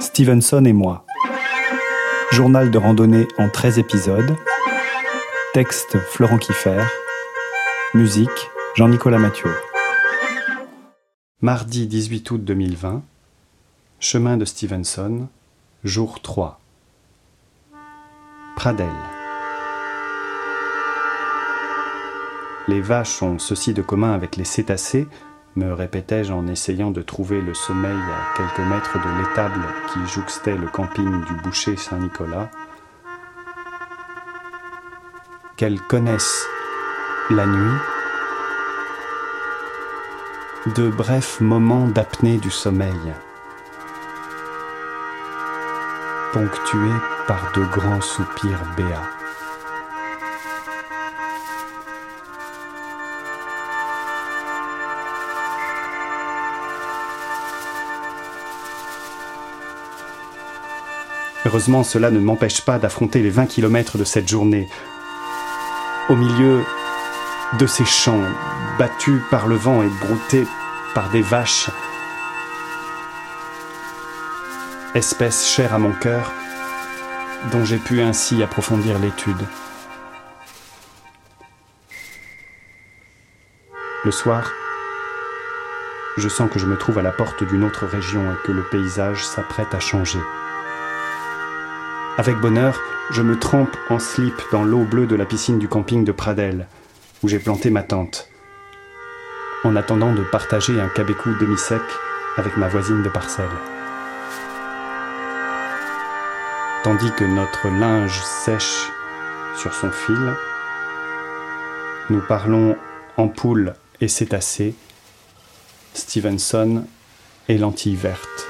Stevenson et moi. Journal de randonnée en 13 épisodes. Texte Florent Kiffer. Musique Jean-Nicolas Mathieu. Mardi 18 août 2020. Chemin de Stevenson. Jour 3. Pradel. Les vaches ont ceci de commun avec les cétacés me répétais-je en essayant de trouver le sommeil à quelques mètres de l'étable qui jouxtait le camping du boucher Saint-Nicolas, qu'elles connaissent la nuit de brefs moments d'apnée du sommeil, ponctués par de grands soupirs béats. Heureusement, cela ne m'empêche pas d'affronter les 20 kilomètres de cette journée. Au milieu de ces champs, battus par le vent et broutés par des vaches, espèce chère à mon cœur, dont j'ai pu ainsi approfondir l'étude. Le soir, je sens que je me trouve à la porte d'une autre région et que le paysage s'apprête à changer. Avec bonheur, je me trempe en slip dans l'eau bleue de la piscine du camping de Pradel, où j'ai planté ma tente, en attendant de partager un cabécou demi-sec avec ma voisine de parcelle. Tandis que notre linge sèche sur son fil, nous parlons ampoule et cétacés, Stevenson et lentilles vertes.